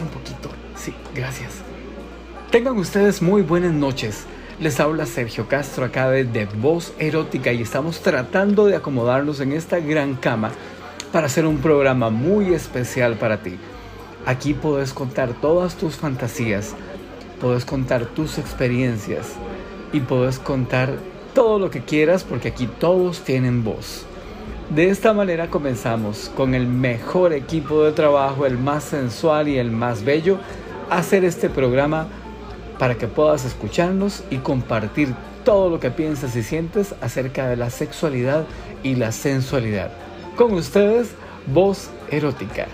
un poquito. Sí, gracias. Tengan ustedes muy buenas noches. Les habla Sergio Castro acá de, de Voz Erótica y estamos tratando de acomodarnos en esta gran cama para hacer un programa muy especial para ti. Aquí puedes contar todas tus fantasías, puedes contar tus experiencias y puedes contar todo lo que quieras porque aquí todos tienen voz. De esta manera comenzamos con el mejor equipo de trabajo, el más sensual y el más bello, a hacer este programa para que puedas escucharnos y compartir todo lo que piensas y sientes acerca de la sexualidad y la sensualidad. Con ustedes, Voz Erótica.